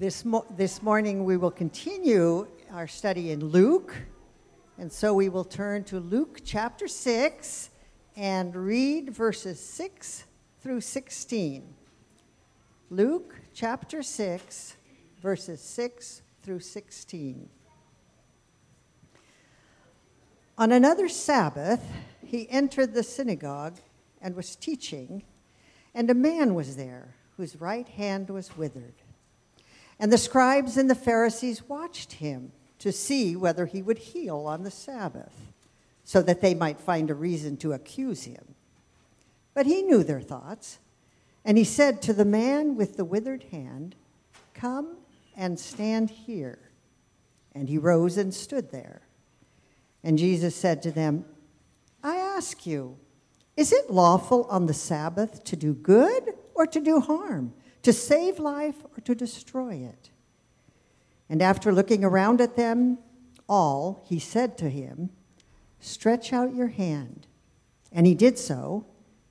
This, mo- this morning we will continue our study in Luke. And so we will turn to Luke chapter 6 and read verses 6 through 16. Luke chapter 6, verses 6 through 16. On another Sabbath, he entered the synagogue and was teaching, and a man was there whose right hand was withered. And the scribes and the Pharisees watched him to see whether he would heal on the Sabbath, so that they might find a reason to accuse him. But he knew their thoughts, and he said to the man with the withered hand, Come and stand here. And he rose and stood there. And Jesus said to them, I ask you, is it lawful on the Sabbath to do good or to do harm, to save life or to destroy it? And after looking around at them all, he said to him, Stretch out your hand. And he did so,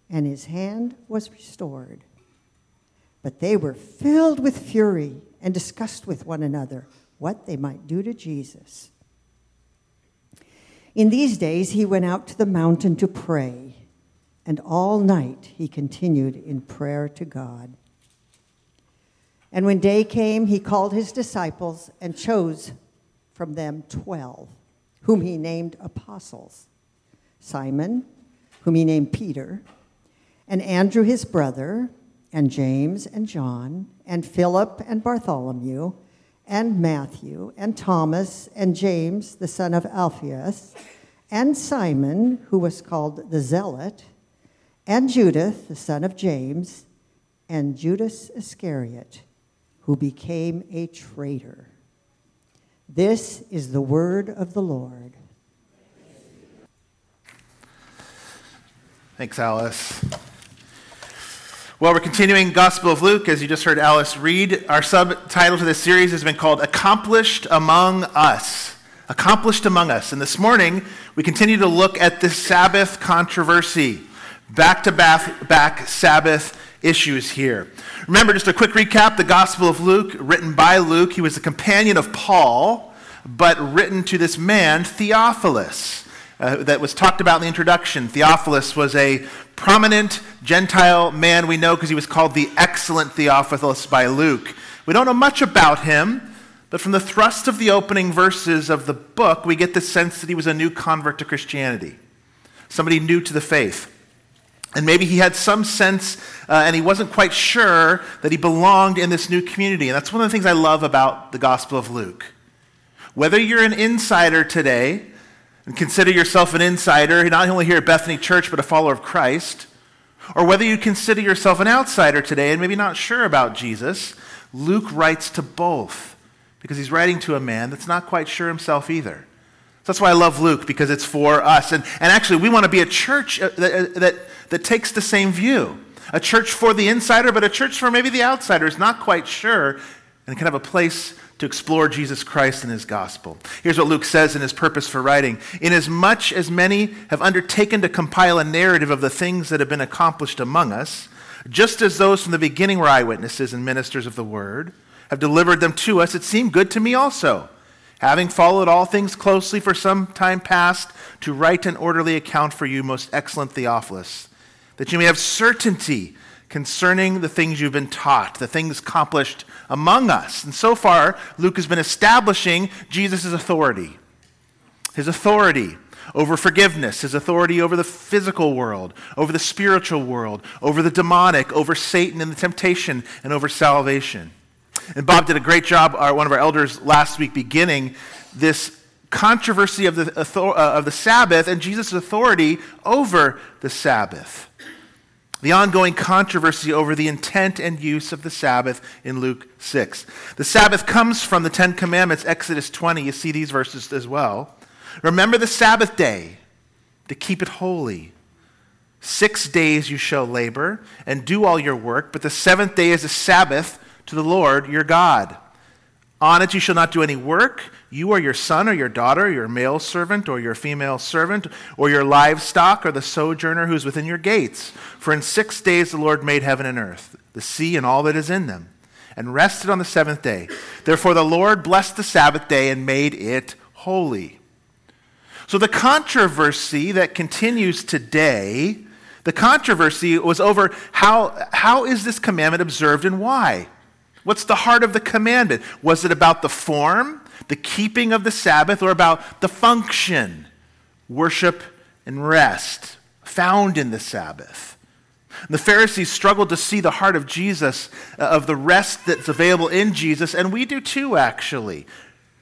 and his hand was restored. But they were filled with fury and discussed with one another what they might do to Jesus. In these days, he went out to the mountain to pray, and all night he continued in prayer to God. And when day came, he called his disciples and chose from them twelve, whom he named apostles. Simon, whom he named Peter, and Andrew his brother, and James and John, and Philip and Bartholomew, and Matthew, and Thomas, and James the son of Alphaeus, and Simon, who was called the Zealot, and Judas the son of James, and Judas Iscariot who became a traitor. This is the word of the Lord. Thanks, Alice. Well, we're continuing Gospel of Luke, as you just heard Alice read. Our subtitle to this series has been called Accomplished Among Us. Accomplished Among Us. And this morning, we continue to look at the Sabbath controversy, back to back Sabbath issues here. Remember, just a quick recap the Gospel of Luke, written by Luke. He was a companion of Paul, but written to this man, Theophilus, uh, that was talked about in the introduction. Theophilus was a prominent Gentile man we know because he was called the excellent Theophilus by Luke. We don't know much about him, but from the thrust of the opening verses of the book, we get the sense that he was a new convert to Christianity, somebody new to the faith. And maybe he had some sense uh, and he wasn't quite sure that he belonged in this new community. And that's one of the things I love about the Gospel of Luke. Whether you're an insider today and consider yourself an insider, not only here at Bethany Church, but a follower of Christ, or whether you consider yourself an outsider today and maybe not sure about Jesus, Luke writes to both because he's writing to a man that's not quite sure himself either. So that's why I love Luke because it's for us. And, and actually, we want to be a church uh, that, uh, that that takes the same view. A church for the insider, but a church for maybe the outsider is not quite sure and can have a place to explore Jesus Christ and his gospel. Here's what Luke says in his purpose for writing Inasmuch as many have undertaken to compile a narrative of the things that have been accomplished among us, just as those from the beginning were eyewitnesses and ministers of the word, have delivered them to us, it seemed good to me also, having followed all things closely for some time past, to write an orderly account for you, most excellent Theophilus that you may have certainty concerning the things you've been taught, the things accomplished among us. And so far, Luke has been establishing Jesus' authority. His authority over forgiveness, his authority over the physical world, over the spiritual world, over the demonic, over Satan and the temptation, and over salvation. And Bob did a great job, our, one of our elders last week, beginning this controversy of the, uh, of the Sabbath and Jesus' authority over the Sabbath the ongoing controversy over the intent and use of the Sabbath in Luke 6. The Sabbath comes from the Ten Commandments, Exodus 20. You see these verses as well. Remember the Sabbath day to keep it holy. Six days you shall labor and do all your work, but the seventh day is a Sabbath to the Lord your God. On it you shall not do any work, you or your son or your daughter, your male servant or your female servant, or your livestock or the sojourner who is within your gates. For in six days the Lord made heaven and earth, the sea and all that is in them, and rested on the seventh day. Therefore, the Lord blessed the Sabbath day and made it holy. So, the controversy that continues today, the controversy was over how, how is this commandment observed and why? What's the heart of the commandment? Was it about the form, the keeping of the Sabbath, or about the function, worship and rest found in the Sabbath? The Pharisees struggled to see the heart of Jesus, uh, of the rest that's available in Jesus, and we do too, actually.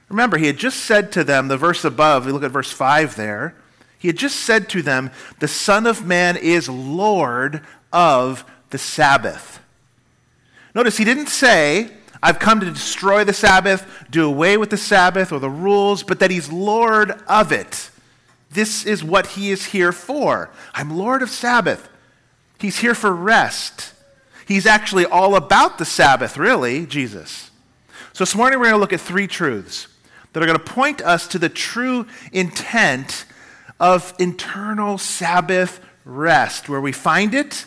Remember, he had just said to them, the verse above, we look at verse 5 there, he had just said to them, The Son of Man is Lord of the Sabbath. Notice he didn't say, I've come to destroy the Sabbath, do away with the Sabbath or the rules, but that he's Lord of it. This is what he is here for. I'm Lord of Sabbath. He's here for rest. He's actually all about the Sabbath, really, Jesus. So this morning we're going to look at three truths that are going to point us to the true intent of internal Sabbath rest, where we find it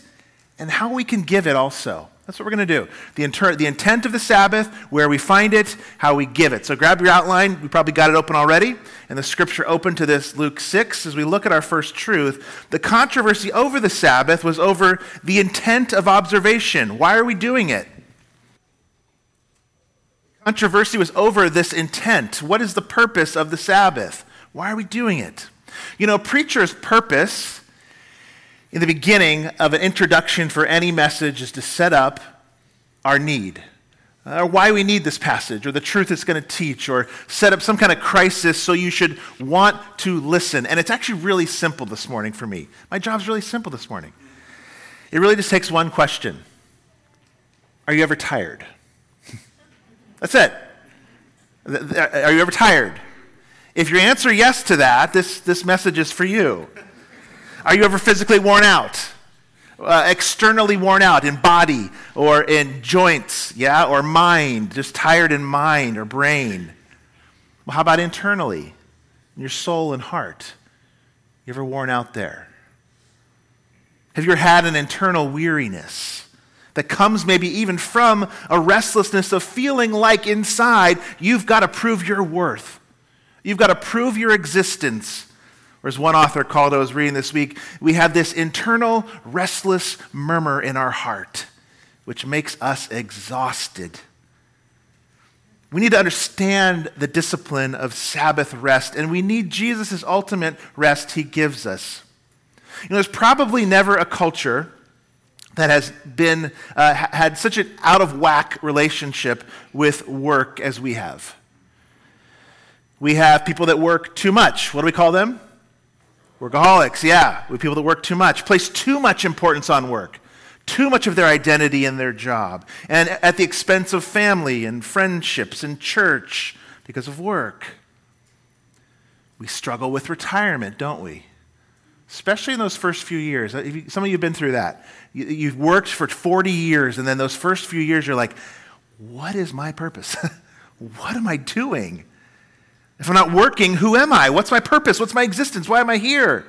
and how we can give it also. That's what we're going to do. The, inter- the intent of the Sabbath, where we find it, how we give it. So grab your outline. We probably got it open already. And the scripture open to this, Luke 6, as we look at our first truth. The controversy over the Sabbath was over the intent of observation. Why are we doing it? Controversy was over this intent. What is the purpose of the Sabbath? Why are we doing it? You know, preacher's purpose in the beginning of an introduction for any message is to set up our need, or why we need this passage, or the truth it's going to teach, or set up some kind of crisis so you should want to listen. And it's actually really simple this morning for me. My job's really simple this morning. It really just takes one question Are you ever tired? That's it. Are you ever tired? If your answer yes to that, this, this message is for you. Are you ever physically worn out? Uh, externally worn out in body or in joints, yeah, or mind, just tired in mind or brain. Well, how about internally, in your soul and heart? You ever worn out there? Have you ever had an internal weariness that comes maybe even from a restlessness of feeling like inside you've got to prove your worth? You've got to prove your existence or as one author called I was reading this week, we have this internal restless murmur in our heart, which makes us exhausted. We need to understand the discipline of Sabbath rest, and we need Jesus' ultimate rest he gives us. You know, there's probably never a culture that has been, uh, had such an out of whack relationship with work as we have. We have people that work too much. What do we call them? Workaholics, yeah. We people that work too much, place too much importance on work, too much of their identity in their job, and at the expense of family and friendships and church because of work. We struggle with retirement, don't we? Especially in those first few years. Some of you have been through that. You've worked for 40 years, and then those first few years, you're like, what is my purpose? what am I doing? If I'm not working, who am I? What's my purpose? What's my existence? Why am I here?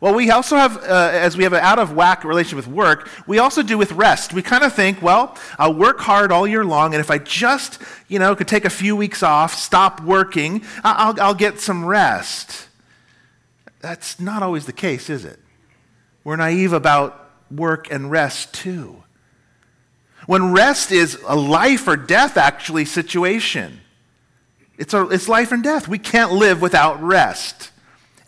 Well, we also have, uh, as we have an out of whack relationship with work, we also do with rest. We kind of think, well, I'll work hard all year long, and if I just, you know, could take a few weeks off, stop working, I'll, I'll get some rest. That's not always the case, is it? We're naive about work and rest too. When rest is a life or death, actually, situation. It's, our, it's life and death. We can't live without rest.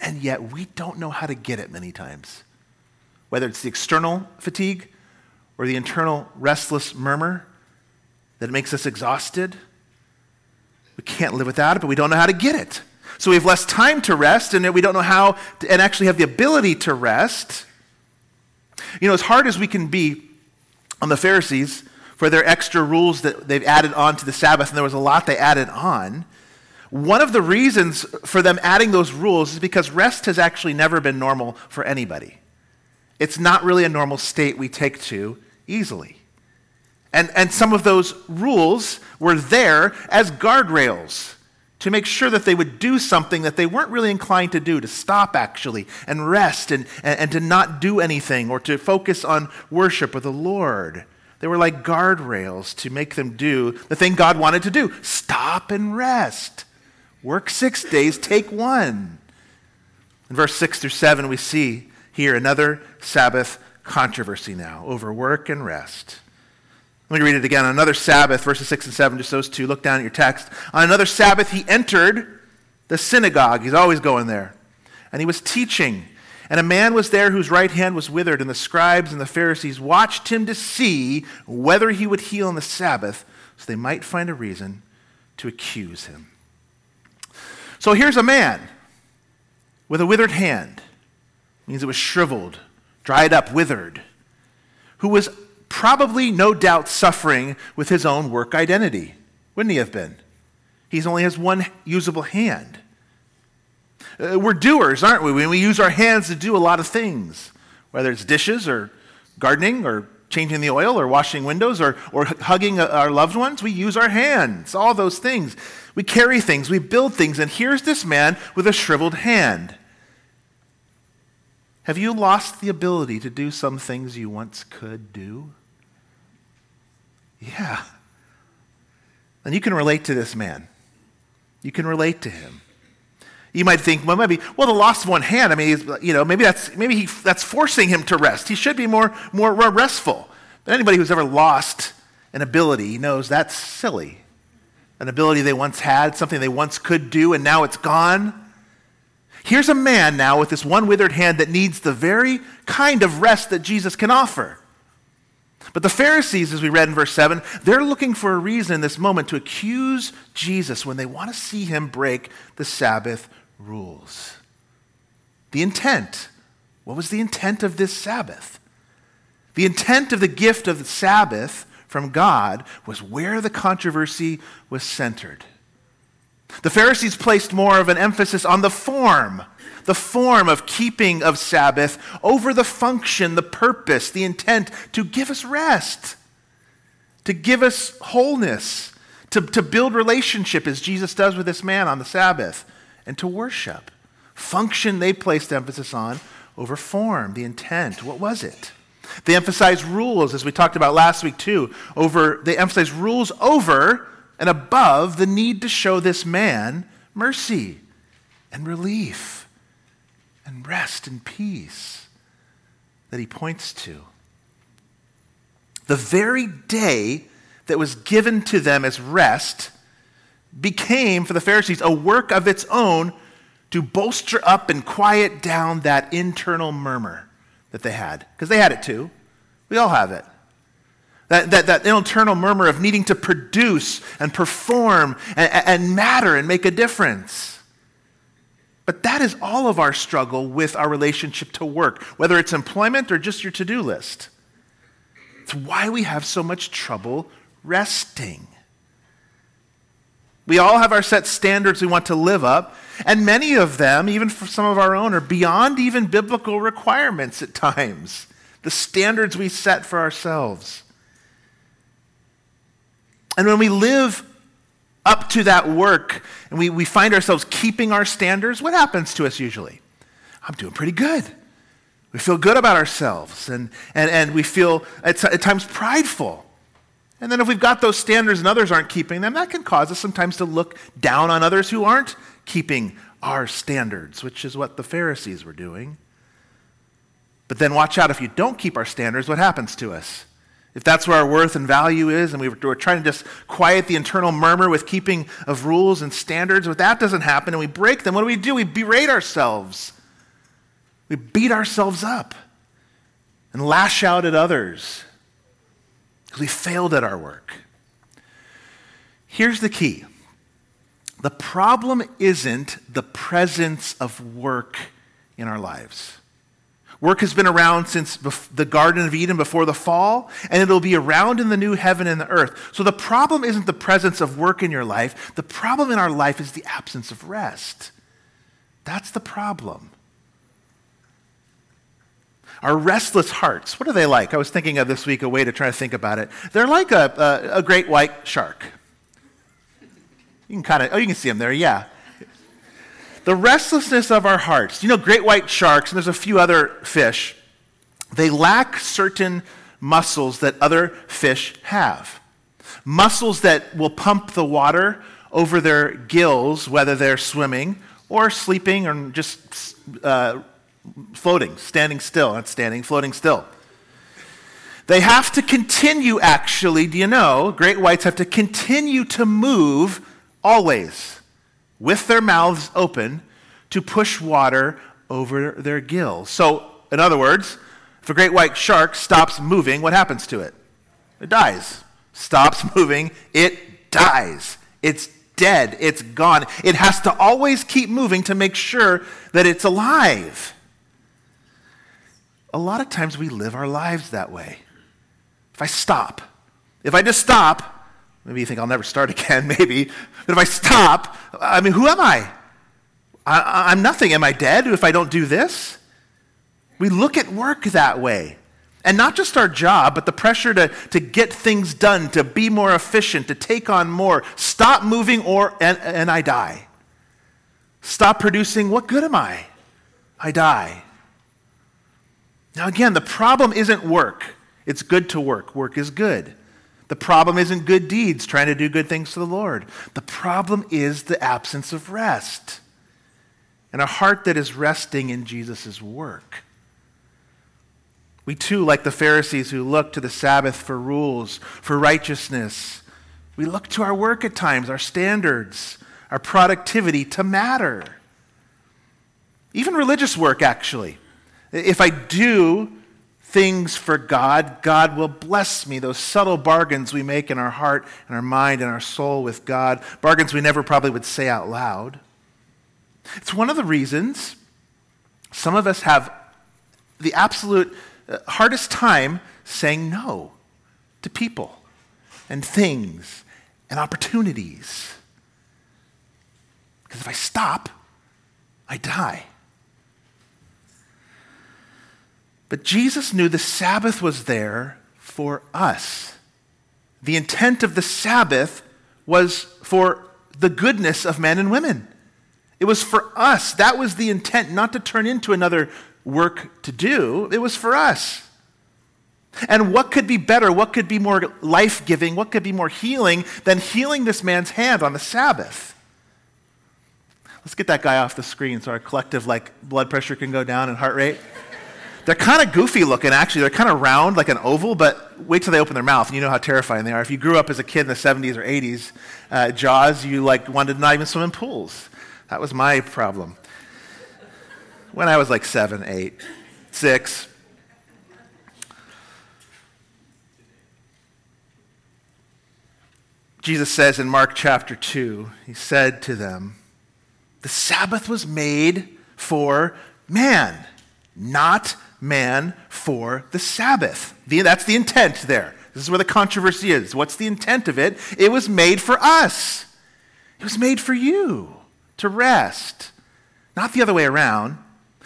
And yet, we don't know how to get it many times. Whether it's the external fatigue or the internal restless murmur that makes us exhausted, we can't live without it, but we don't know how to get it. So we have less time to rest, and we don't know how to, and actually have the ability to rest. You know, as hard as we can be on the Pharisees for their extra rules that they've added on to the Sabbath, and there was a lot they added on, one of the reasons for them adding those rules is because rest has actually never been normal for anybody. It's not really a normal state we take to easily. And, and some of those rules were there as guardrails to make sure that they would do something that they weren't really inclined to do, to stop actually and rest and, and, and to not do anything or to focus on worship of the Lord. They were like guardrails to make them do the thing God wanted to do stop and rest. Work six days, take one. In verse 6 through 7, we see here another Sabbath controversy now over work and rest. Let me read it again. On another Sabbath, verses 6 and 7, just those two. Look down at your text. On another Sabbath, he entered the synagogue. He's always going there. And he was teaching. And a man was there whose right hand was withered, and the scribes and the Pharisees watched him to see whether he would heal on the Sabbath, so they might find a reason to accuse him. So here's a man with a withered hand, it means it was shriveled, dried up, withered, who was probably, no doubt, suffering with his own work identity. Wouldn't he have been? He only has one usable hand. Uh, we're doers, aren't we? We use our hands to do a lot of things, whether it's dishes or gardening or changing the oil or washing windows or, or hugging our loved ones, we use our hands, all those things. We carry things, we build things, and here's this man with a shriveled hand. Have you lost the ability to do some things you once could do? Yeah. And you can relate to this man. You can relate to him. You might think, well, maybe, well, the loss of one hand. I mean, you know, maybe that's maybe he, that's forcing him to rest. He should be more more restful. But anybody who's ever lost an ability knows that's silly. An ability they once had, something they once could do, and now it's gone. Here's a man now with this one withered hand that needs the very kind of rest that Jesus can offer. But the Pharisees, as we read in verse 7, they're looking for a reason in this moment to accuse Jesus when they want to see him break the Sabbath rules. The intent. What was the intent of this Sabbath? The intent of the gift of the Sabbath from God was where the controversy was centered. The Pharisees placed more of an emphasis on the form, the form of keeping of Sabbath, over the function, the purpose, the intent to give us rest, to give us wholeness, to, to build relationship as Jesus does with this man on the Sabbath, and to worship. Function they placed emphasis on over form, the intent. What was it? They emphasized rules, as we talked about last week too. Over they emphasized rules over and above the need to show this man mercy and relief and rest and peace that he points to. The very day that was given to them as rest became, for the Pharisees, a work of its own to bolster up and quiet down that internal murmur that they had. Because they had it too. We all have it. That, that, that internal murmur of needing to produce and perform and, and matter and make a difference. But that is all of our struggle with our relationship to work, whether it's employment or just your to do list. It's why we have so much trouble resting. We all have our set standards we want to live up, and many of them, even for some of our own, are beyond even biblical requirements at times. The standards we set for ourselves. And when we live up to that work and we, we find ourselves keeping our standards, what happens to us usually? I'm doing pretty good. We feel good about ourselves and, and, and we feel at, at times prideful. And then if we've got those standards and others aren't keeping them, that can cause us sometimes to look down on others who aren't keeping our standards, which is what the Pharisees were doing. But then watch out if you don't keep our standards, what happens to us? If that's where our worth and value is, and we are trying to just quiet the internal murmur with keeping of rules and standards, if that doesn't happen and we break them, what do we do? We berate ourselves. We beat ourselves up and lash out at others because we failed at our work. Here's the key the problem isn't the presence of work in our lives. Work has been around since the Garden of Eden before the fall, and it'll be around in the new heaven and the earth. So the problem isn't the presence of work in your life. The problem in our life is the absence of rest. That's the problem. Our restless hearts, what are they like? I was thinking of this week a way to try to think about it. They're like a, a, a great white shark. You can kind of, oh, you can see them there, yeah. The restlessness of our hearts. You know, great white sharks, and there's a few other fish, they lack certain muscles that other fish have. Muscles that will pump the water over their gills, whether they're swimming or sleeping or just uh, floating, standing still, not standing, floating still. They have to continue, actually, do you know? Great whites have to continue to move always with their mouths open to push water over their gills. So, in other words, if a great white shark stops moving, what happens to it? It dies. Stops moving, it dies. It's dead. It's gone. It has to always keep moving to make sure that it's alive. A lot of times we live our lives that way. If I stop, if I just stop, maybe you think I'll never start again, maybe, but if I stop, I mean, who am I? I am nothing. Am I dead if I don't do this? We look at work that way. And not just our job, but the pressure to, to get things done, to be more efficient, to take on more. Stop moving or and, and I die. Stop producing, what good am I? I die. Now, again, the problem isn't work. It's good to work. Work is good. The problem isn't good deeds, trying to do good things to the Lord. The problem is the absence of rest and a heart that is resting in Jesus' work. We too, like the Pharisees who look to the Sabbath for rules, for righteousness, we look to our work at times, our standards, our productivity to matter. Even religious work, actually. If I do things for God, God will bless me. Those subtle bargains we make in our heart and our mind and our soul with God, bargains we never probably would say out loud. It's one of the reasons some of us have the absolute uh, hardest time saying no to people and things and opportunities. Because if I stop, I die. But Jesus knew the Sabbath was there for us. The intent of the Sabbath was for the goodness of men and women. It was for us. That was the intent, not to turn into another work to do. It was for us. And what could be better? What could be more life giving? What could be more healing than healing this man's hand on the Sabbath? Let's get that guy off the screen so our collective like blood pressure can go down and heart rate. They're kind of goofy looking, actually. They're kind of round, like an oval, but wait till they open their mouth, and you know how terrifying they are. If you grew up as a kid in the 70s or 80s, uh, Jaws, you like wanted to not even swim in pools. That was my problem. When I was like seven, eight, six. Jesus says in Mark chapter 2, he said to them, The Sabbath was made for man, not man for the Sabbath. The, that's the intent there. This is where the controversy is. What's the intent of it? It was made for us, it was made for you to rest, not the other way around.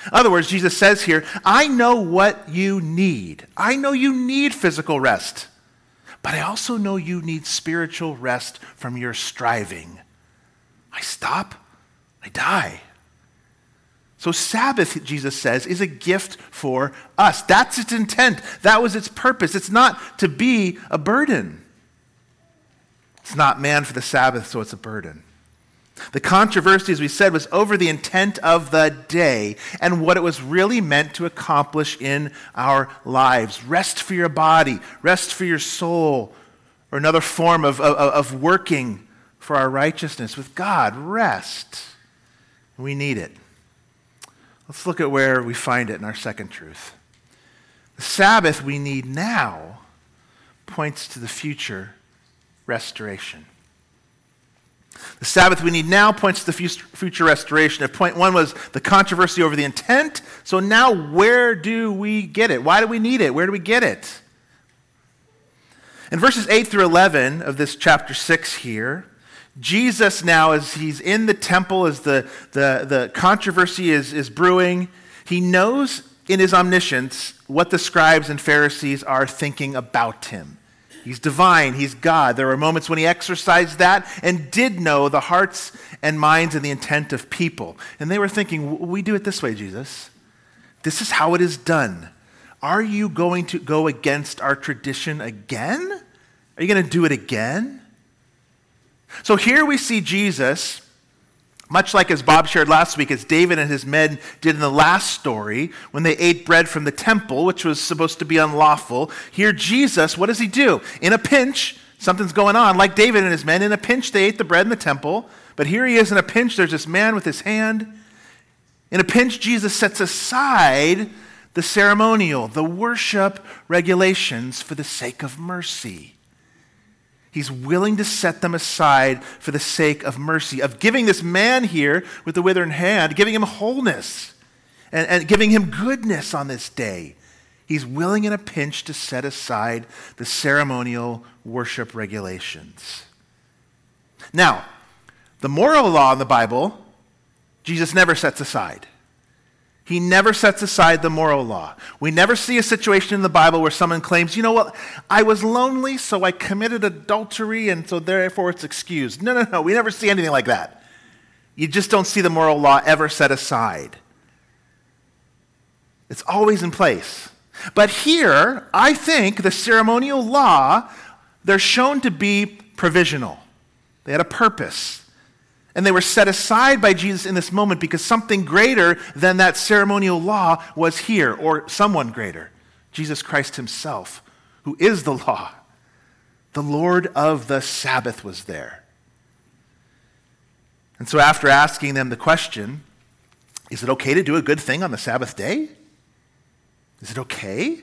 In other words, Jesus says here, I know what you need. I know you need physical rest, but I also know you need spiritual rest from your striving. I stop, I die. So, Sabbath, Jesus says, is a gift for us. That's its intent. That was its purpose. It's not to be a burden. It's not man for the Sabbath, so it's a burden. The controversy, as we said, was over the intent of the day and what it was really meant to accomplish in our lives. Rest for your body, rest for your soul, or another form of, of, of working for our righteousness with God. Rest. We need it. Let's look at where we find it in our second truth. The Sabbath we need now points to the future restoration. The Sabbath we need now points to the future restoration. If point one was the controversy over the intent, so now where do we get it? Why do we need it? Where do we get it? In verses 8 through 11 of this chapter 6 here, Jesus now, as he's in the temple, as the, the, the controversy is, is brewing, he knows in his omniscience what the scribes and Pharisees are thinking about him. He's divine, he's God. There were moments when he exercised that and did know the hearts and minds and the intent of people. And they were thinking, We do it this way, Jesus. This is how it is done. Are you going to go against our tradition again? Are you going to do it again? So here we see Jesus, much like as Bob shared last week, as David and his men did in the last story, when they ate bread from the temple, which was supposed to be unlawful. Here, Jesus, what does he do? In a pinch, something's going on. Like David and his men, in a pinch, they ate the bread in the temple. But here he is in a pinch. There's this man with his hand. In a pinch, Jesus sets aside the ceremonial, the worship regulations for the sake of mercy. He's willing to set them aside for the sake of mercy, of giving this man here with the withered hand, giving him wholeness and, and giving him goodness on this day. He's willing in a pinch to set aside the ceremonial worship regulations. Now, the moral law in the Bible, Jesus never sets aside. He never sets aside the moral law. We never see a situation in the Bible where someone claims, you know what, I was lonely, so I committed adultery, and so therefore it's excused. No, no, no, we never see anything like that. You just don't see the moral law ever set aside. It's always in place. But here, I think the ceremonial law, they're shown to be provisional. They had a purpose. And they were set aside by Jesus in this moment because something greater than that ceremonial law was here, or someone greater Jesus Christ Himself, who is the law. The Lord of the Sabbath was there. And so, after asking them the question, is it okay to do a good thing on the Sabbath day? Is it okay?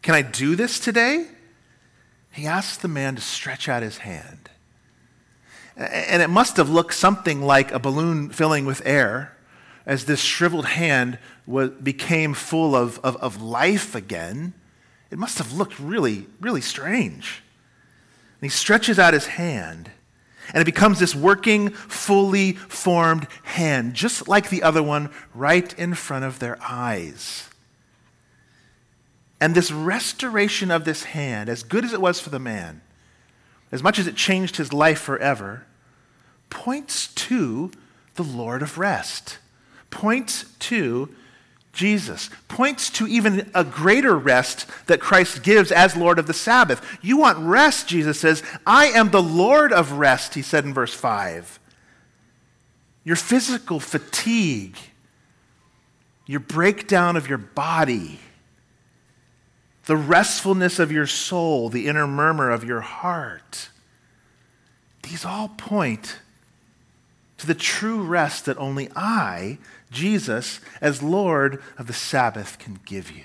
Can I do this today? He asked the man to stretch out his hand. And it must have looked something like a balloon filling with air as this shriveled hand was, became full of, of, of life again. It must have looked really, really strange. And he stretches out his hand, and it becomes this working, fully formed hand, just like the other one, right in front of their eyes. And this restoration of this hand, as good as it was for the man, as much as it changed his life forever, points to the Lord of rest, points to Jesus, points to even a greater rest that Christ gives as Lord of the Sabbath. You want rest, Jesus says. I am the Lord of rest, he said in verse 5. Your physical fatigue, your breakdown of your body, the restfulness of your soul, the inner murmur of your heart. These all point to the true rest that only I, Jesus, as Lord of the Sabbath, can give you.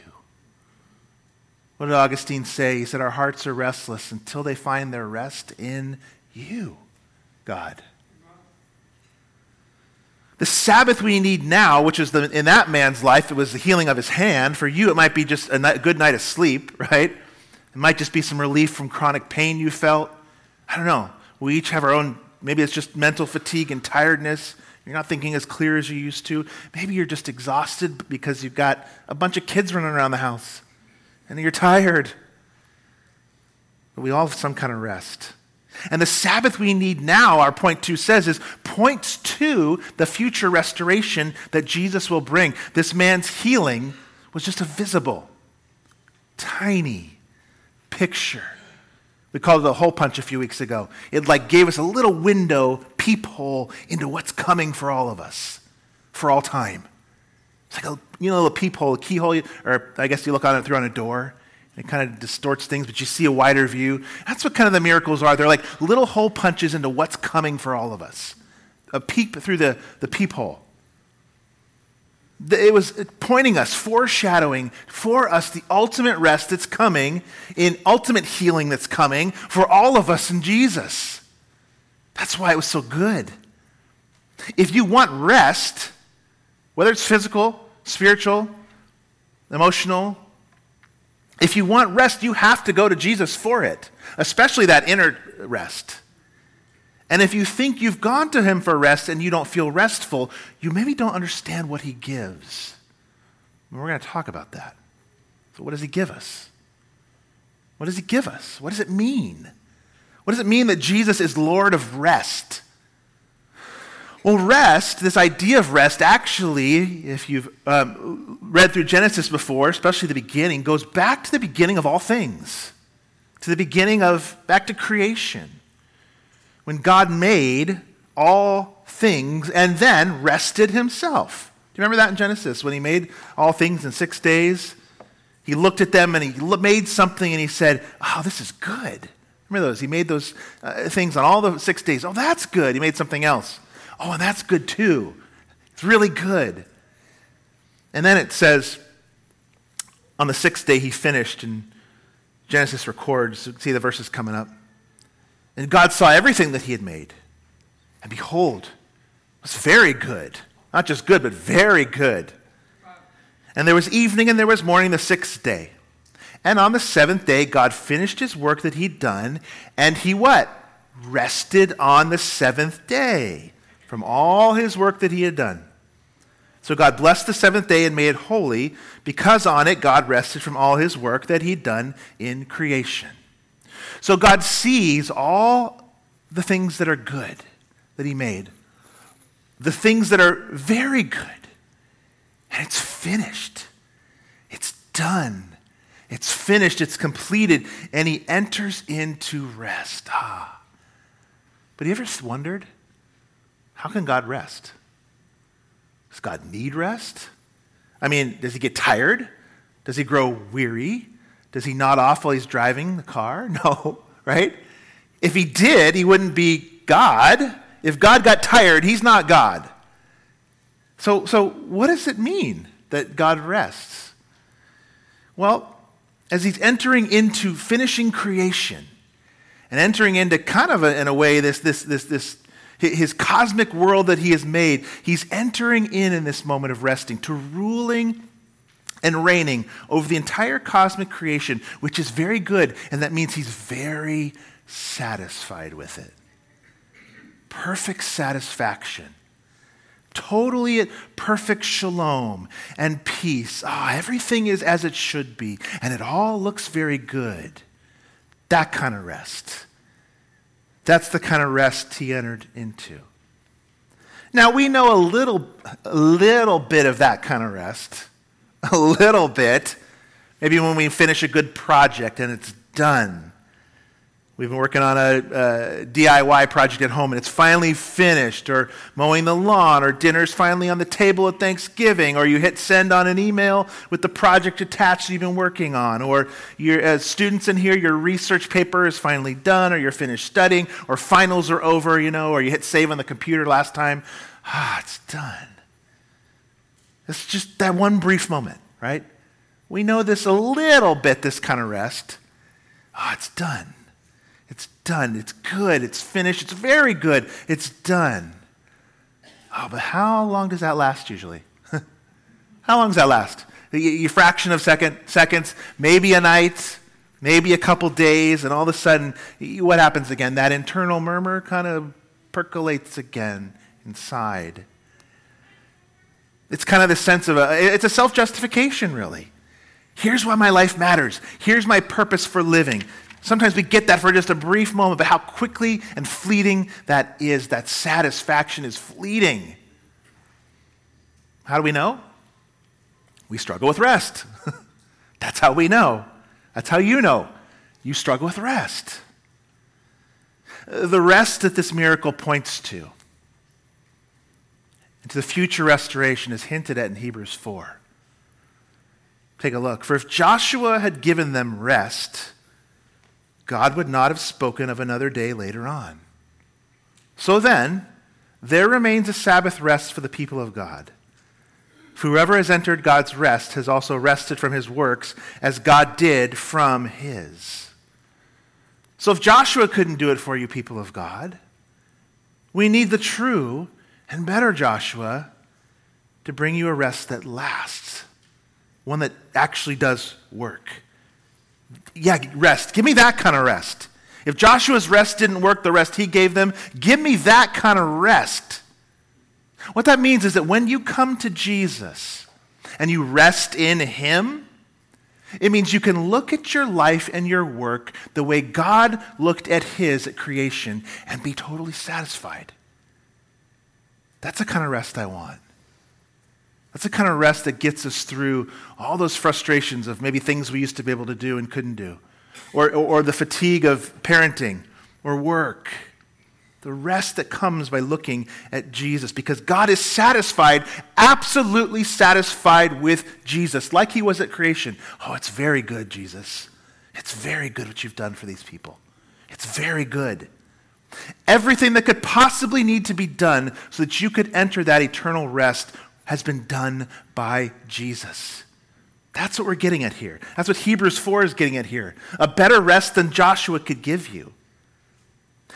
What did Augustine say? He said, Our hearts are restless until they find their rest in you, God. The Sabbath we need now, which is the, in that man's life, it was the healing of his hand. For you, it might be just a good night of sleep, right? It might just be some relief from chronic pain you felt. I don't know. We each have our own, maybe it's just mental fatigue and tiredness. You're not thinking as clear as you used to. Maybe you're just exhausted because you've got a bunch of kids running around the house and you're tired. But we all have some kind of rest. And the Sabbath we need now, our point two says, is points to the future restoration that Jesus will bring. This man's healing was just a visible, tiny picture. We called it a hole punch a few weeks ago. It like gave us a little window, peephole into what's coming for all of us, for all time. It's like a you know, a peephole, a keyhole, or I guess you look on it through on a door. It kind of distorts things, but you see a wider view. That's what kind of the miracles are. They're like little hole punches into what's coming for all of us. A peep through the, the peephole. It was uh, pointing us, foreshadowing for us the ultimate rest that's coming, in ultimate healing that's coming for all of us in Jesus. That's why it was so good. If you want rest, whether it's physical, spiritual, emotional, if you want rest, you have to go to Jesus for it, especially that inner rest. And if you think you've gone to him for rest and you don't feel restful, you maybe don't understand what he gives. We're going to talk about that. So, what does he give us? What does he give us? What does it mean? What does it mean that Jesus is Lord of rest? Well, rest, this idea of rest, actually, if you've um, read through Genesis before, especially the beginning, goes back to the beginning of all things, to the beginning of, back to creation, when God made all things and then rested himself. Do you remember that in Genesis, when he made all things in six days? He looked at them and he made something and he said, Oh, this is good. Remember those? He made those uh, things on all the six days. Oh, that's good. He made something else. Oh, and that's good too. It's really good. And then it says, on the sixth day he finished, and Genesis records, see the verses coming up. And God saw everything that he had made. And behold, it was very good. Not just good, but very good. And there was evening and there was morning the sixth day. And on the seventh day, God finished his work that he'd done, and he what? Rested on the seventh day from all his work that he had done. So God blessed the seventh day and made it holy, because on it God rested from all his work that he'd done in creation. So God sees all the things that are good that he made, the things that are very good, and it's finished. It's done. It's finished. It's completed. And he enters into rest. Ah. But you ever wondered? How can God rest? Does God need rest? I mean, does he get tired? Does he grow weary? Does he nod off while he's driving the car? No, right? If he did, he wouldn't be God. If God got tired, he's not God. So, so what does it mean that God rests? Well, as he's entering into finishing creation and entering into kind of a, in a way this, this, this, this his cosmic world that he has made, he's entering in in this moment of resting to ruling and reigning over the entire cosmic creation, which is very good, and that means he's very satisfied with it. Perfect satisfaction. Totally at perfect shalom and peace. Ah, oh, everything is as it should be, and it all looks very good. That kind of rest. That's the kind of rest he entered into. Now, we know a little, a little bit of that kind of rest. A little bit. Maybe when we finish a good project and it's done. We've been working on a, a, DIY project at home and it's finally finished, or mowing the lawn, or dinner's finally on the table at Thanksgiving, or you hit send on an email with the project attached you've been working on, or you're, as students in here, your research paper is finally done, or you're finished studying, or finals are over, you know, or you hit save on the computer last time. Ah, it's done. It's just that one brief moment, right? We know this a little bit, this kind of rest. Ah, it's done done. It's good. It's finished. It's very good. It's done. Oh, but how long does that last usually? how long does that last? A fraction of second, seconds, maybe a night, maybe a couple days, and all of a sudden, what happens again? That internal murmur kind of percolates again inside. It's kind of the sense of a, it's a self justification, really. Here's why my life matters. Here's my purpose for living. Sometimes we get that for just a brief moment, but how quickly and fleeting that is. That satisfaction is fleeting. How do we know? We struggle with rest. That's how we know. That's how you know. You struggle with rest. The rest that this miracle points to, and to the future restoration, is hinted at in Hebrews 4. Take a look. For if Joshua had given them rest, God would not have spoken of another day later on. So then, there remains a Sabbath rest for the people of God. Whoever has entered God's rest has also rested from his works as God did from his. So if Joshua couldn't do it for you, people of God, we need the true and better Joshua to bring you a rest that lasts, one that actually does work yeah, rest. Give me that kind of rest. If Joshua's rest didn't work, the rest he gave them, give me that kind of rest. What that means is that when you come to Jesus and you rest in him, it means you can look at your life and your work the way God looked at his at creation and be totally satisfied. That's the kind of rest I want. That's the kind of rest that gets us through all those frustrations of maybe things we used to be able to do and couldn't do, or, or, or the fatigue of parenting or work. The rest that comes by looking at Jesus because God is satisfied, absolutely satisfied with Jesus, like he was at creation. Oh, it's very good, Jesus. It's very good what you've done for these people. It's very good. Everything that could possibly need to be done so that you could enter that eternal rest has been done by Jesus. That's what we're getting at here. That's what Hebrews 4 is getting at here. A better rest than Joshua could give you.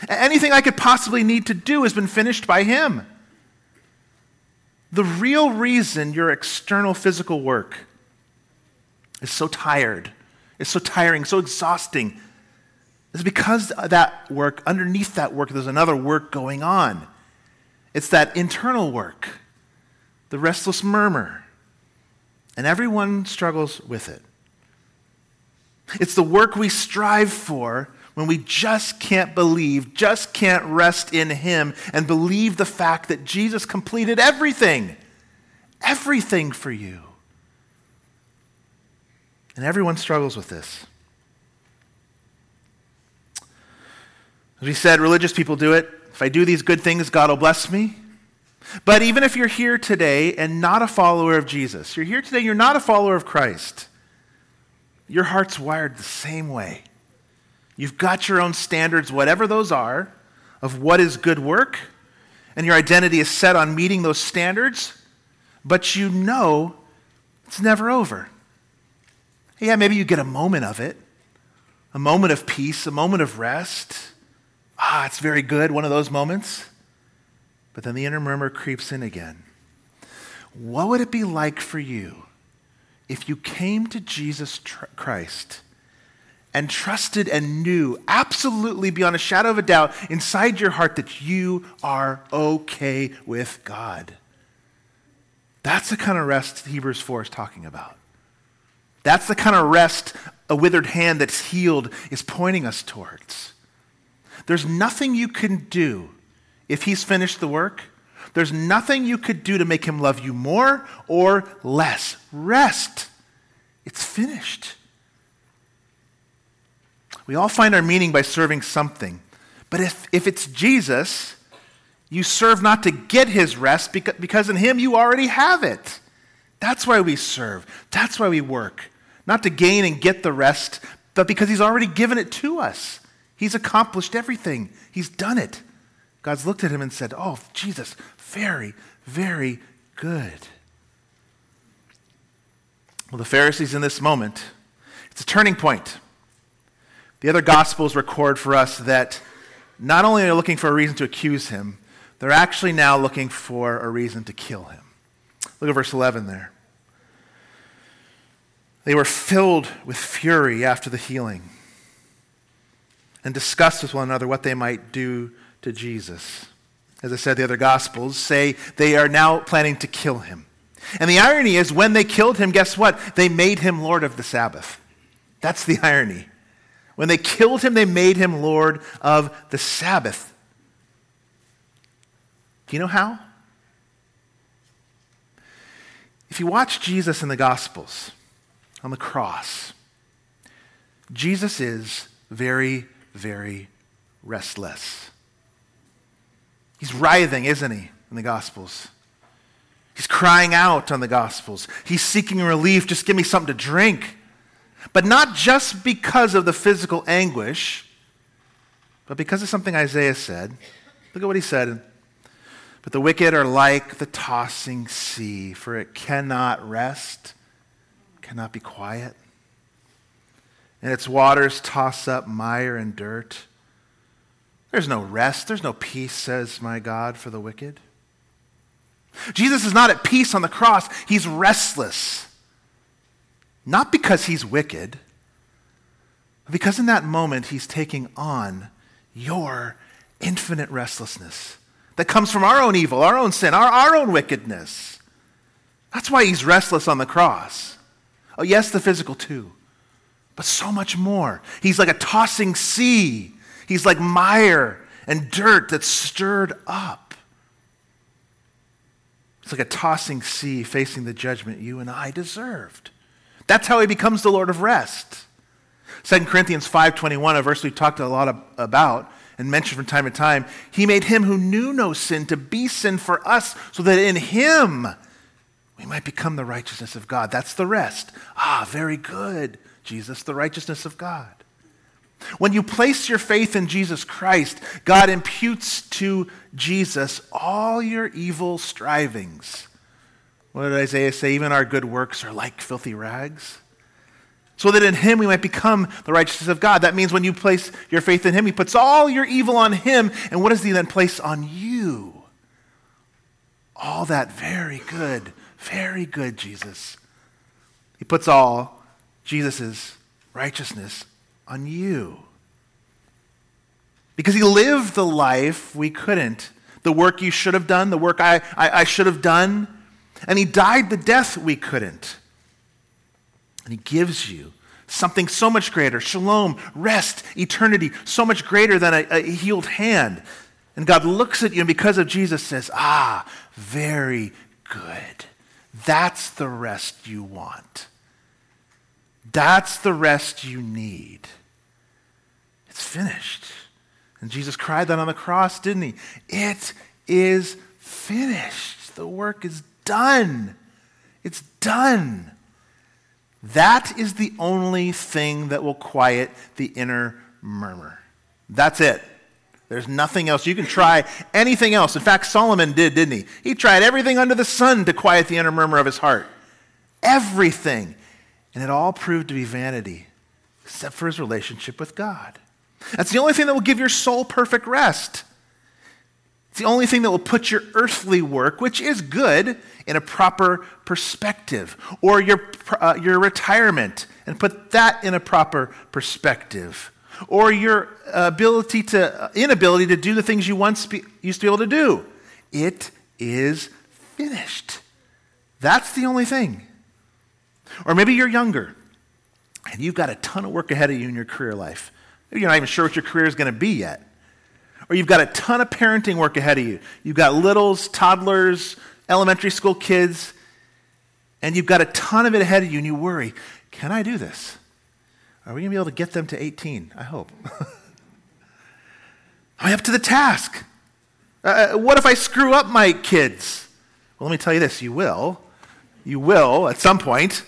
Anything I could possibly need to do has been finished by Him. The real reason your external physical work is so tired, is so tiring, so exhausting, is because of that work, underneath that work, there's another work going on. It's that internal work, the restless murmur. And everyone struggles with it. It's the work we strive for when we just can't believe, just can't rest in Him and believe the fact that Jesus completed everything, everything for you. And everyone struggles with this. As we said, religious people do it. If I do these good things, God will bless me. But even if you're here today and not a follower of Jesus, you're here today, you're not a follower of Christ, your heart's wired the same way. You've got your own standards, whatever those are, of what is good work, and your identity is set on meeting those standards, but you know it's never over. Yeah, maybe you get a moment of it, a moment of peace, a moment of rest. Ah, it's very good, one of those moments. But then the inner murmur creeps in again. What would it be like for you if you came to Jesus Christ and trusted and knew absolutely beyond a shadow of a doubt inside your heart that you are okay with God. That's the kind of rest Hebrews 4 is talking about. That's the kind of rest a withered hand that's healed is pointing us towards. There's nothing you can do if he's finished the work. There's nothing you could do to make him love you more or less. Rest. It's finished. We all find our meaning by serving something. But if, if it's Jesus, you serve not to get his rest because, because in him you already have it. That's why we serve. That's why we work. Not to gain and get the rest, but because he's already given it to us. He's accomplished everything, he's done it. God's looked at him and said, Oh, Jesus, very, very good. Well, the Pharisees in this moment, it's a turning point. The other Gospels record for us that not only are they looking for a reason to accuse him, they're actually now looking for a reason to kill him. Look at verse 11 there. They were filled with fury after the healing and discussed with one another what they might do to Jesus. As I said, the other Gospels say they are now planning to kill him. And the irony is, when they killed him, guess what? They made him Lord of the Sabbath. That's the irony. When they killed him, they made him Lord of the Sabbath. Do you know how? If you watch Jesus in the Gospels on the cross, Jesus is very, very restless. He's writhing, isn't he, in the Gospels? He's crying out on the Gospels. He's seeking relief. Just give me something to drink. But not just because of the physical anguish, but because of something Isaiah said. Look at what he said. But the wicked are like the tossing sea, for it cannot rest, cannot be quiet. And its waters toss up mire and dirt. There's no rest, there's no peace, says my God, for the wicked. Jesus is not at peace on the cross, he's restless. Not because he's wicked, but because in that moment he's taking on your infinite restlessness that comes from our own evil, our own sin, our, our own wickedness. That's why he's restless on the cross. Oh, yes, the physical too, but so much more. He's like a tossing sea, he's like mire and dirt that's stirred up. It's like a tossing sea facing the judgment you and I deserved. That's how he becomes the Lord of rest. 2 Corinthians 5:21, a verse we've talked a lot about and mentioned from time to time, he made him who knew no sin to be sin for us so that in him we might become the righteousness of God. That's the rest. Ah, very good, Jesus, the righteousness of God. When you place your faith in Jesus Christ, God imputes to Jesus all your evil strivings. What did Isaiah say? Even our good works are like filthy rags. So that in him we might become the righteousness of God. That means when you place your faith in him, he puts all your evil on him. And what does he then place on you? All that very good, very good, Jesus. He puts all Jesus' righteousness on you. Because he lived the life we couldn't. The work you should have done, the work I, I, I should have done. And he died the death we couldn't. And he gives you something so much greater shalom, rest, eternity, so much greater than a, a healed hand. And God looks at you and because of Jesus says, Ah, very good. That's the rest you want. That's the rest you need. It's finished. And Jesus cried that on the cross, didn't he? It is finished. The work is done. It's done. That is the only thing that will quiet the inner murmur. That's it. There's nothing else. You can try anything else. In fact, Solomon did, didn't he? He tried everything under the sun to quiet the inner murmur of his heart. Everything. And it all proved to be vanity, except for his relationship with God. That's the only thing that will give your soul perfect rest. It's the only thing that will put your earthly work, which is good, in a proper perspective, or your, uh, your retirement, and put that in a proper perspective, or your ability to, uh, inability to do the things you once be, used to be able to do. It is finished. That's the only thing. Or maybe you're younger and you've got a ton of work ahead of you in your career life. Maybe you're not even sure what your career is going to be yet. Or you've got a ton of parenting work ahead of you. You've got littles, toddlers, elementary school kids, and you've got a ton of it ahead of you, and you worry can I do this? Are we going to be able to get them to 18? I hope. Am I up to the task? Uh, uh, what if I screw up my kids? Well, let me tell you this you will. You will at some point.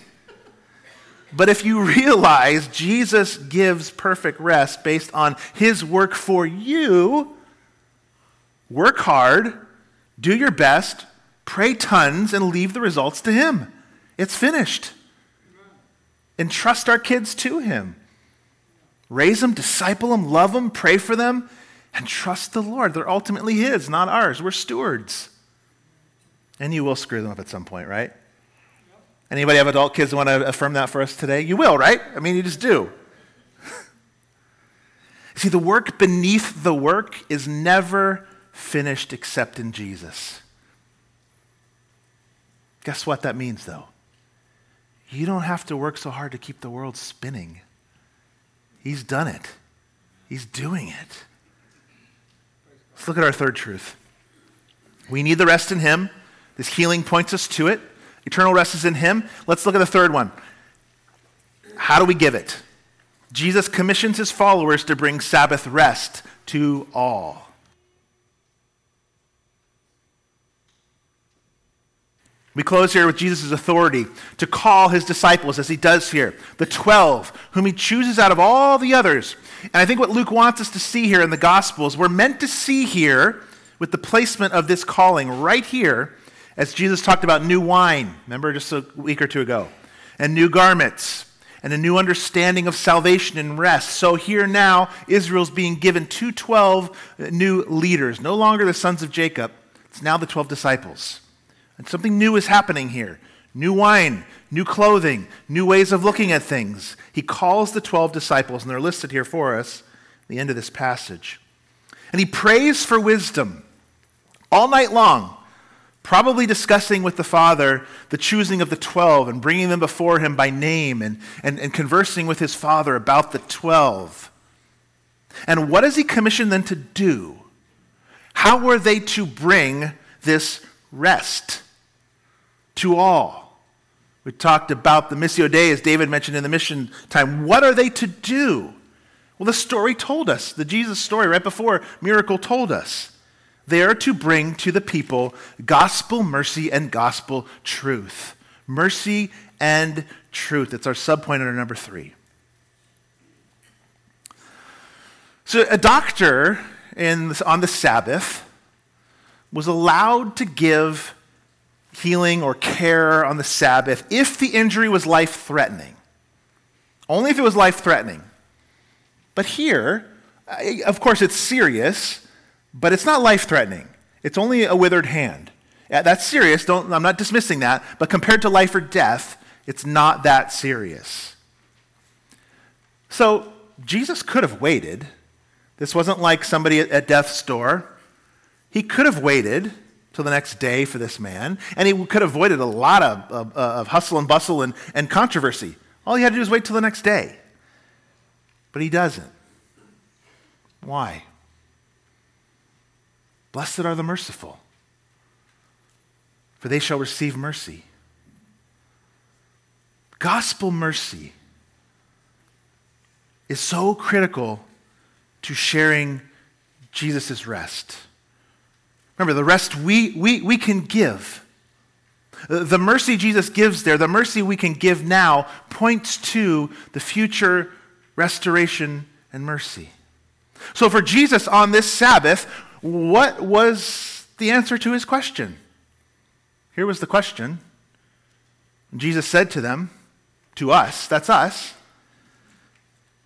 But if you realize Jesus gives perfect rest based on his work for you, work hard, do your best, pray tons, and leave the results to him. It's finished. Entrust our kids to him. Raise them, disciple them, love them, pray for them, and trust the Lord. They're ultimately his, not ours. We're stewards. And you will screw them up at some point, right? Anybody have adult kids want to affirm that for us today? You will, right? I mean, you just do. See, the work beneath the work is never finished except in Jesus. Guess what that means, though? You don't have to work so hard to keep the world spinning. He's done it, He's doing it. Let's look at our third truth. We need the rest in Him. This healing points us to it. Eternal rest is in Him. Let's look at the third one. How do we give it? Jesus commissions His followers to bring Sabbath rest to all. We close here with Jesus' authority to call his disciples, as he does here, the 12, whom he chooses out of all the others. And I think what Luke wants us to see here in the Gospels, we're meant to see here with the placement of this calling right here as Jesus talked about new wine, remember just a week or two ago, and new garments, and a new understanding of salvation and rest. So here now, Israel's being given two 12 new leaders, no longer the sons of Jacob, it's now the 12 disciples. And something new is happening here new wine, new clothing, new ways of looking at things. He calls the 12 disciples, and they're listed here for us at the end of this passage. And he prays for wisdom all night long probably discussing with the Father the choosing of the 12 and bringing them before him by name and, and, and conversing with his Father about the 12. And what does he commission them to do? How were they to bring this rest? to all. We talked about the Missio Dei, as David mentioned in the mission time. What are they to do? Well, the story told us, the Jesus story right before miracle told us. They are to bring to the people gospel mercy and gospel truth. Mercy and truth. It's our subpoint under number three. So, a doctor in, on the Sabbath was allowed to give healing or care on the Sabbath if the injury was life threatening. Only if it was life threatening. But here, of course, it's serious, but it's not life threatening. It's only a withered hand. That's serious. Don't, I'm not dismissing that. But compared to life or death, it's not that serious. So Jesus could have waited. This wasn't like somebody at death's door. He could have waited till the next day for this man, and he could have avoided a lot of, of, of hustle and bustle and, and controversy. All he had to do was wait till the next day. But he doesn't. Why? Blessed are the merciful, for they shall receive mercy. Gospel mercy is so critical to sharing Jesus' rest. Remember, the rest we, we, we can give. The mercy Jesus gives there, the mercy we can give now, points to the future restoration and mercy. So, for Jesus on this Sabbath, what was the answer to his question? Here was the question. Jesus said to them, to us, that's us,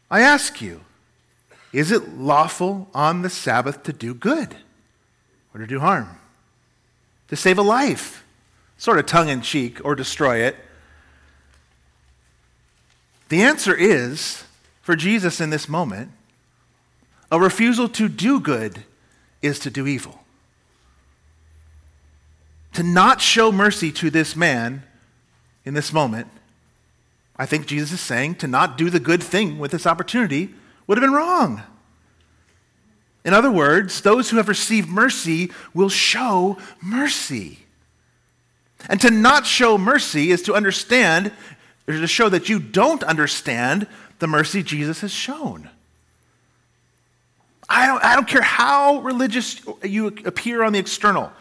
I ask you, is it lawful on the Sabbath to do good or to do harm? To save a life? Sort of tongue in cheek, or destroy it? The answer is, for Jesus in this moment, a refusal to do good is to do evil. To not show mercy to this man in this moment, I think Jesus is saying to not do the good thing with this opportunity would have been wrong. In other words, those who have received mercy will show mercy. And to not show mercy is to understand, or to show that you don't understand the mercy Jesus has shown. I don't, I don't care how religious you appear on the external,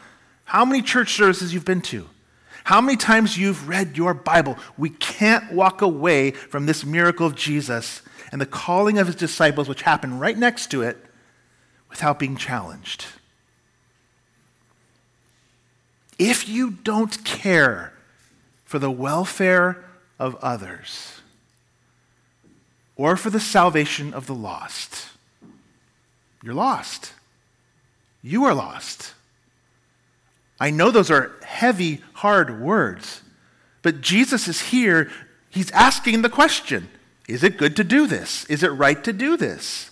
how many church services you've been to, how many times you've read your Bible. We can't walk away from this miracle of Jesus and the calling of his disciples, which happened right next to it, without being challenged. If you don't care for the welfare of others or for the salvation of the lost, you're lost. You are lost. I know those are heavy, hard words, but Jesus is here. He's asking the question Is it good to do this? Is it right to do this?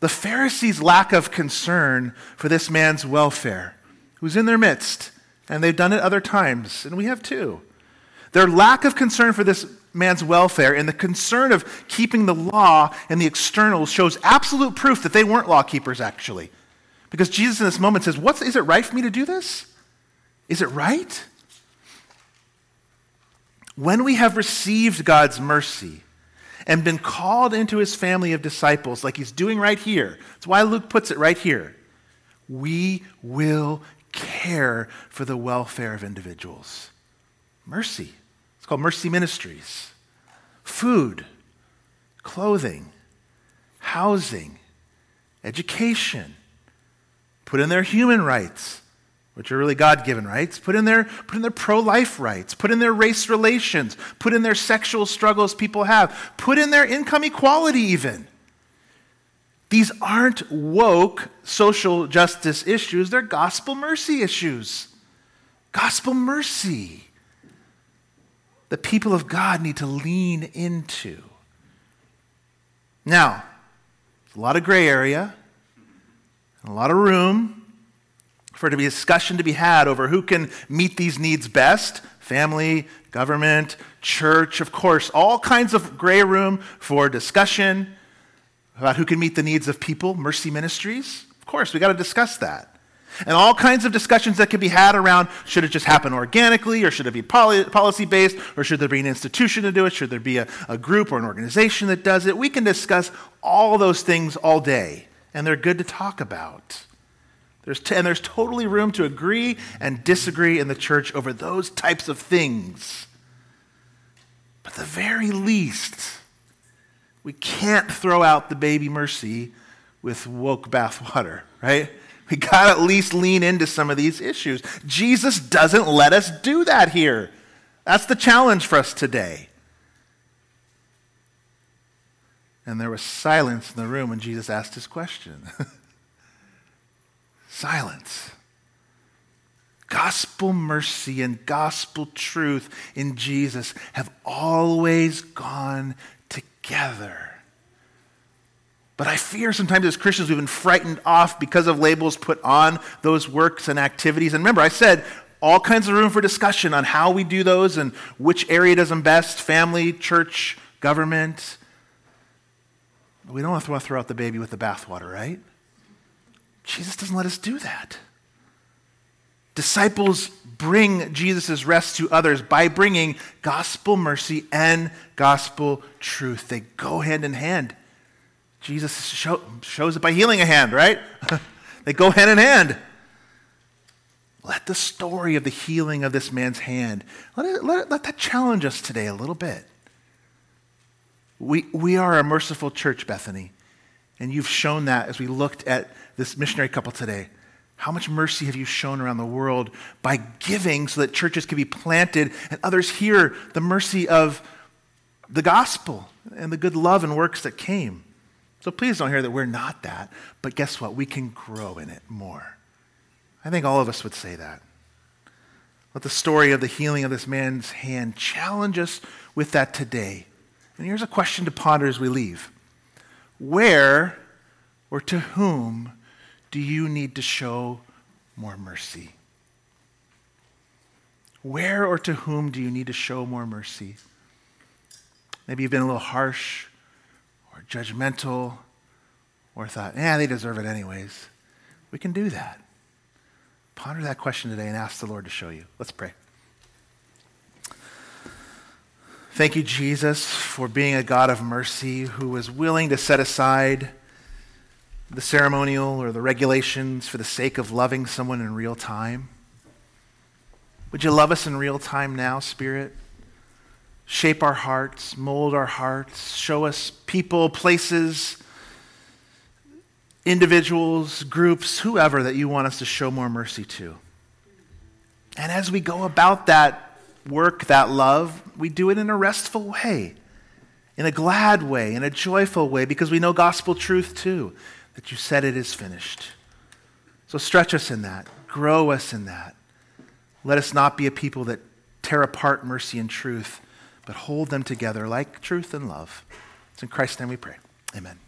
The Pharisees' lack of concern for this man's welfare, who's in their midst, and they've done it other times, and we have too. Their lack of concern for this man's welfare and the concern of keeping the law and the externals shows absolute proof that they weren't law keepers, actually. Because Jesus in this moment says, What's, Is it right for me to do this? Is it right? When we have received God's mercy and been called into his family of disciples, like he's doing right here, that's why Luke puts it right here, we will care for the welfare of individuals. Mercy called Mercy Ministries. Food, clothing, housing, education. Put in their human rights, which are really God given rights. Put in their, put in their pro life rights. Put in their race relations. Put in their sexual struggles people have. Put in their income equality, even. These aren't woke social justice issues, they're gospel mercy issues. Gospel mercy the people of God need to lean into. Now, a lot of gray area, a lot of room for to be discussion to be had over who can meet these needs best family, government, church, of course, all kinds of gray room for discussion about who can meet the needs of people, mercy ministries. Of course, we got to discuss that. And all kinds of discussions that could be had around should it just happen organically, or should it be policy based, or should there be an institution to do it? Should there be a, a group or an organization that does it? We can discuss all those things all day, and they're good to talk about. There's t- and there's totally room to agree and disagree in the church over those types of things. But the very least, we can't throw out the baby mercy with woke bathwater, right? We got to at least lean into some of these issues. Jesus doesn't let us do that here. That's the challenge for us today. And there was silence in the room when Jesus asked his question. silence. Gospel mercy and gospel truth in Jesus have always gone together. But I fear sometimes as Christians we've been frightened off because of labels put on those works and activities. And remember, I said all kinds of room for discussion on how we do those and which area does them best family, church, government. We don't want to throw out the baby with the bathwater, right? Jesus doesn't let us do that. Disciples bring Jesus' rest to others by bringing gospel mercy and gospel truth. They go hand in hand. Jesus show, shows it by healing a hand, right? they go hand in hand. Let the story of the healing of this man's hand, let, it, let, it, let that challenge us today a little bit. We, we are a merciful church, Bethany. And you've shown that as we looked at this missionary couple today. How much mercy have you shown around the world by giving so that churches can be planted and others hear the mercy of the gospel and the good love and works that came? So please don't hear that we're not that, but guess what? We can grow in it more. I think all of us would say that. Let the story of the healing of this man's hand challenge us with that today. And here's a question to ponder as we leave Where or to whom do you need to show more mercy? Where or to whom do you need to show more mercy? Maybe you've been a little harsh or judgmental or thought, yeah, they deserve it anyways. We can do that. Ponder that question today and ask the Lord to show you. Let's pray. Thank you, Jesus, for being a God of mercy who was willing to set aside the ceremonial or the regulations for the sake of loving someone in real time. Would you love us in real time now, Spirit? Shape our hearts, mold our hearts, show us people, places, individuals, groups, whoever that you want us to show more mercy to. And as we go about that work, that love, we do it in a restful way, in a glad way, in a joyful way, because we know gospel truth too, that you said it is finished. So stretch us in that, grow us in that. Let us not be a people that tear apart mercy and truth but hold them together like truth and love. It's in Christ's name we pray. Amen.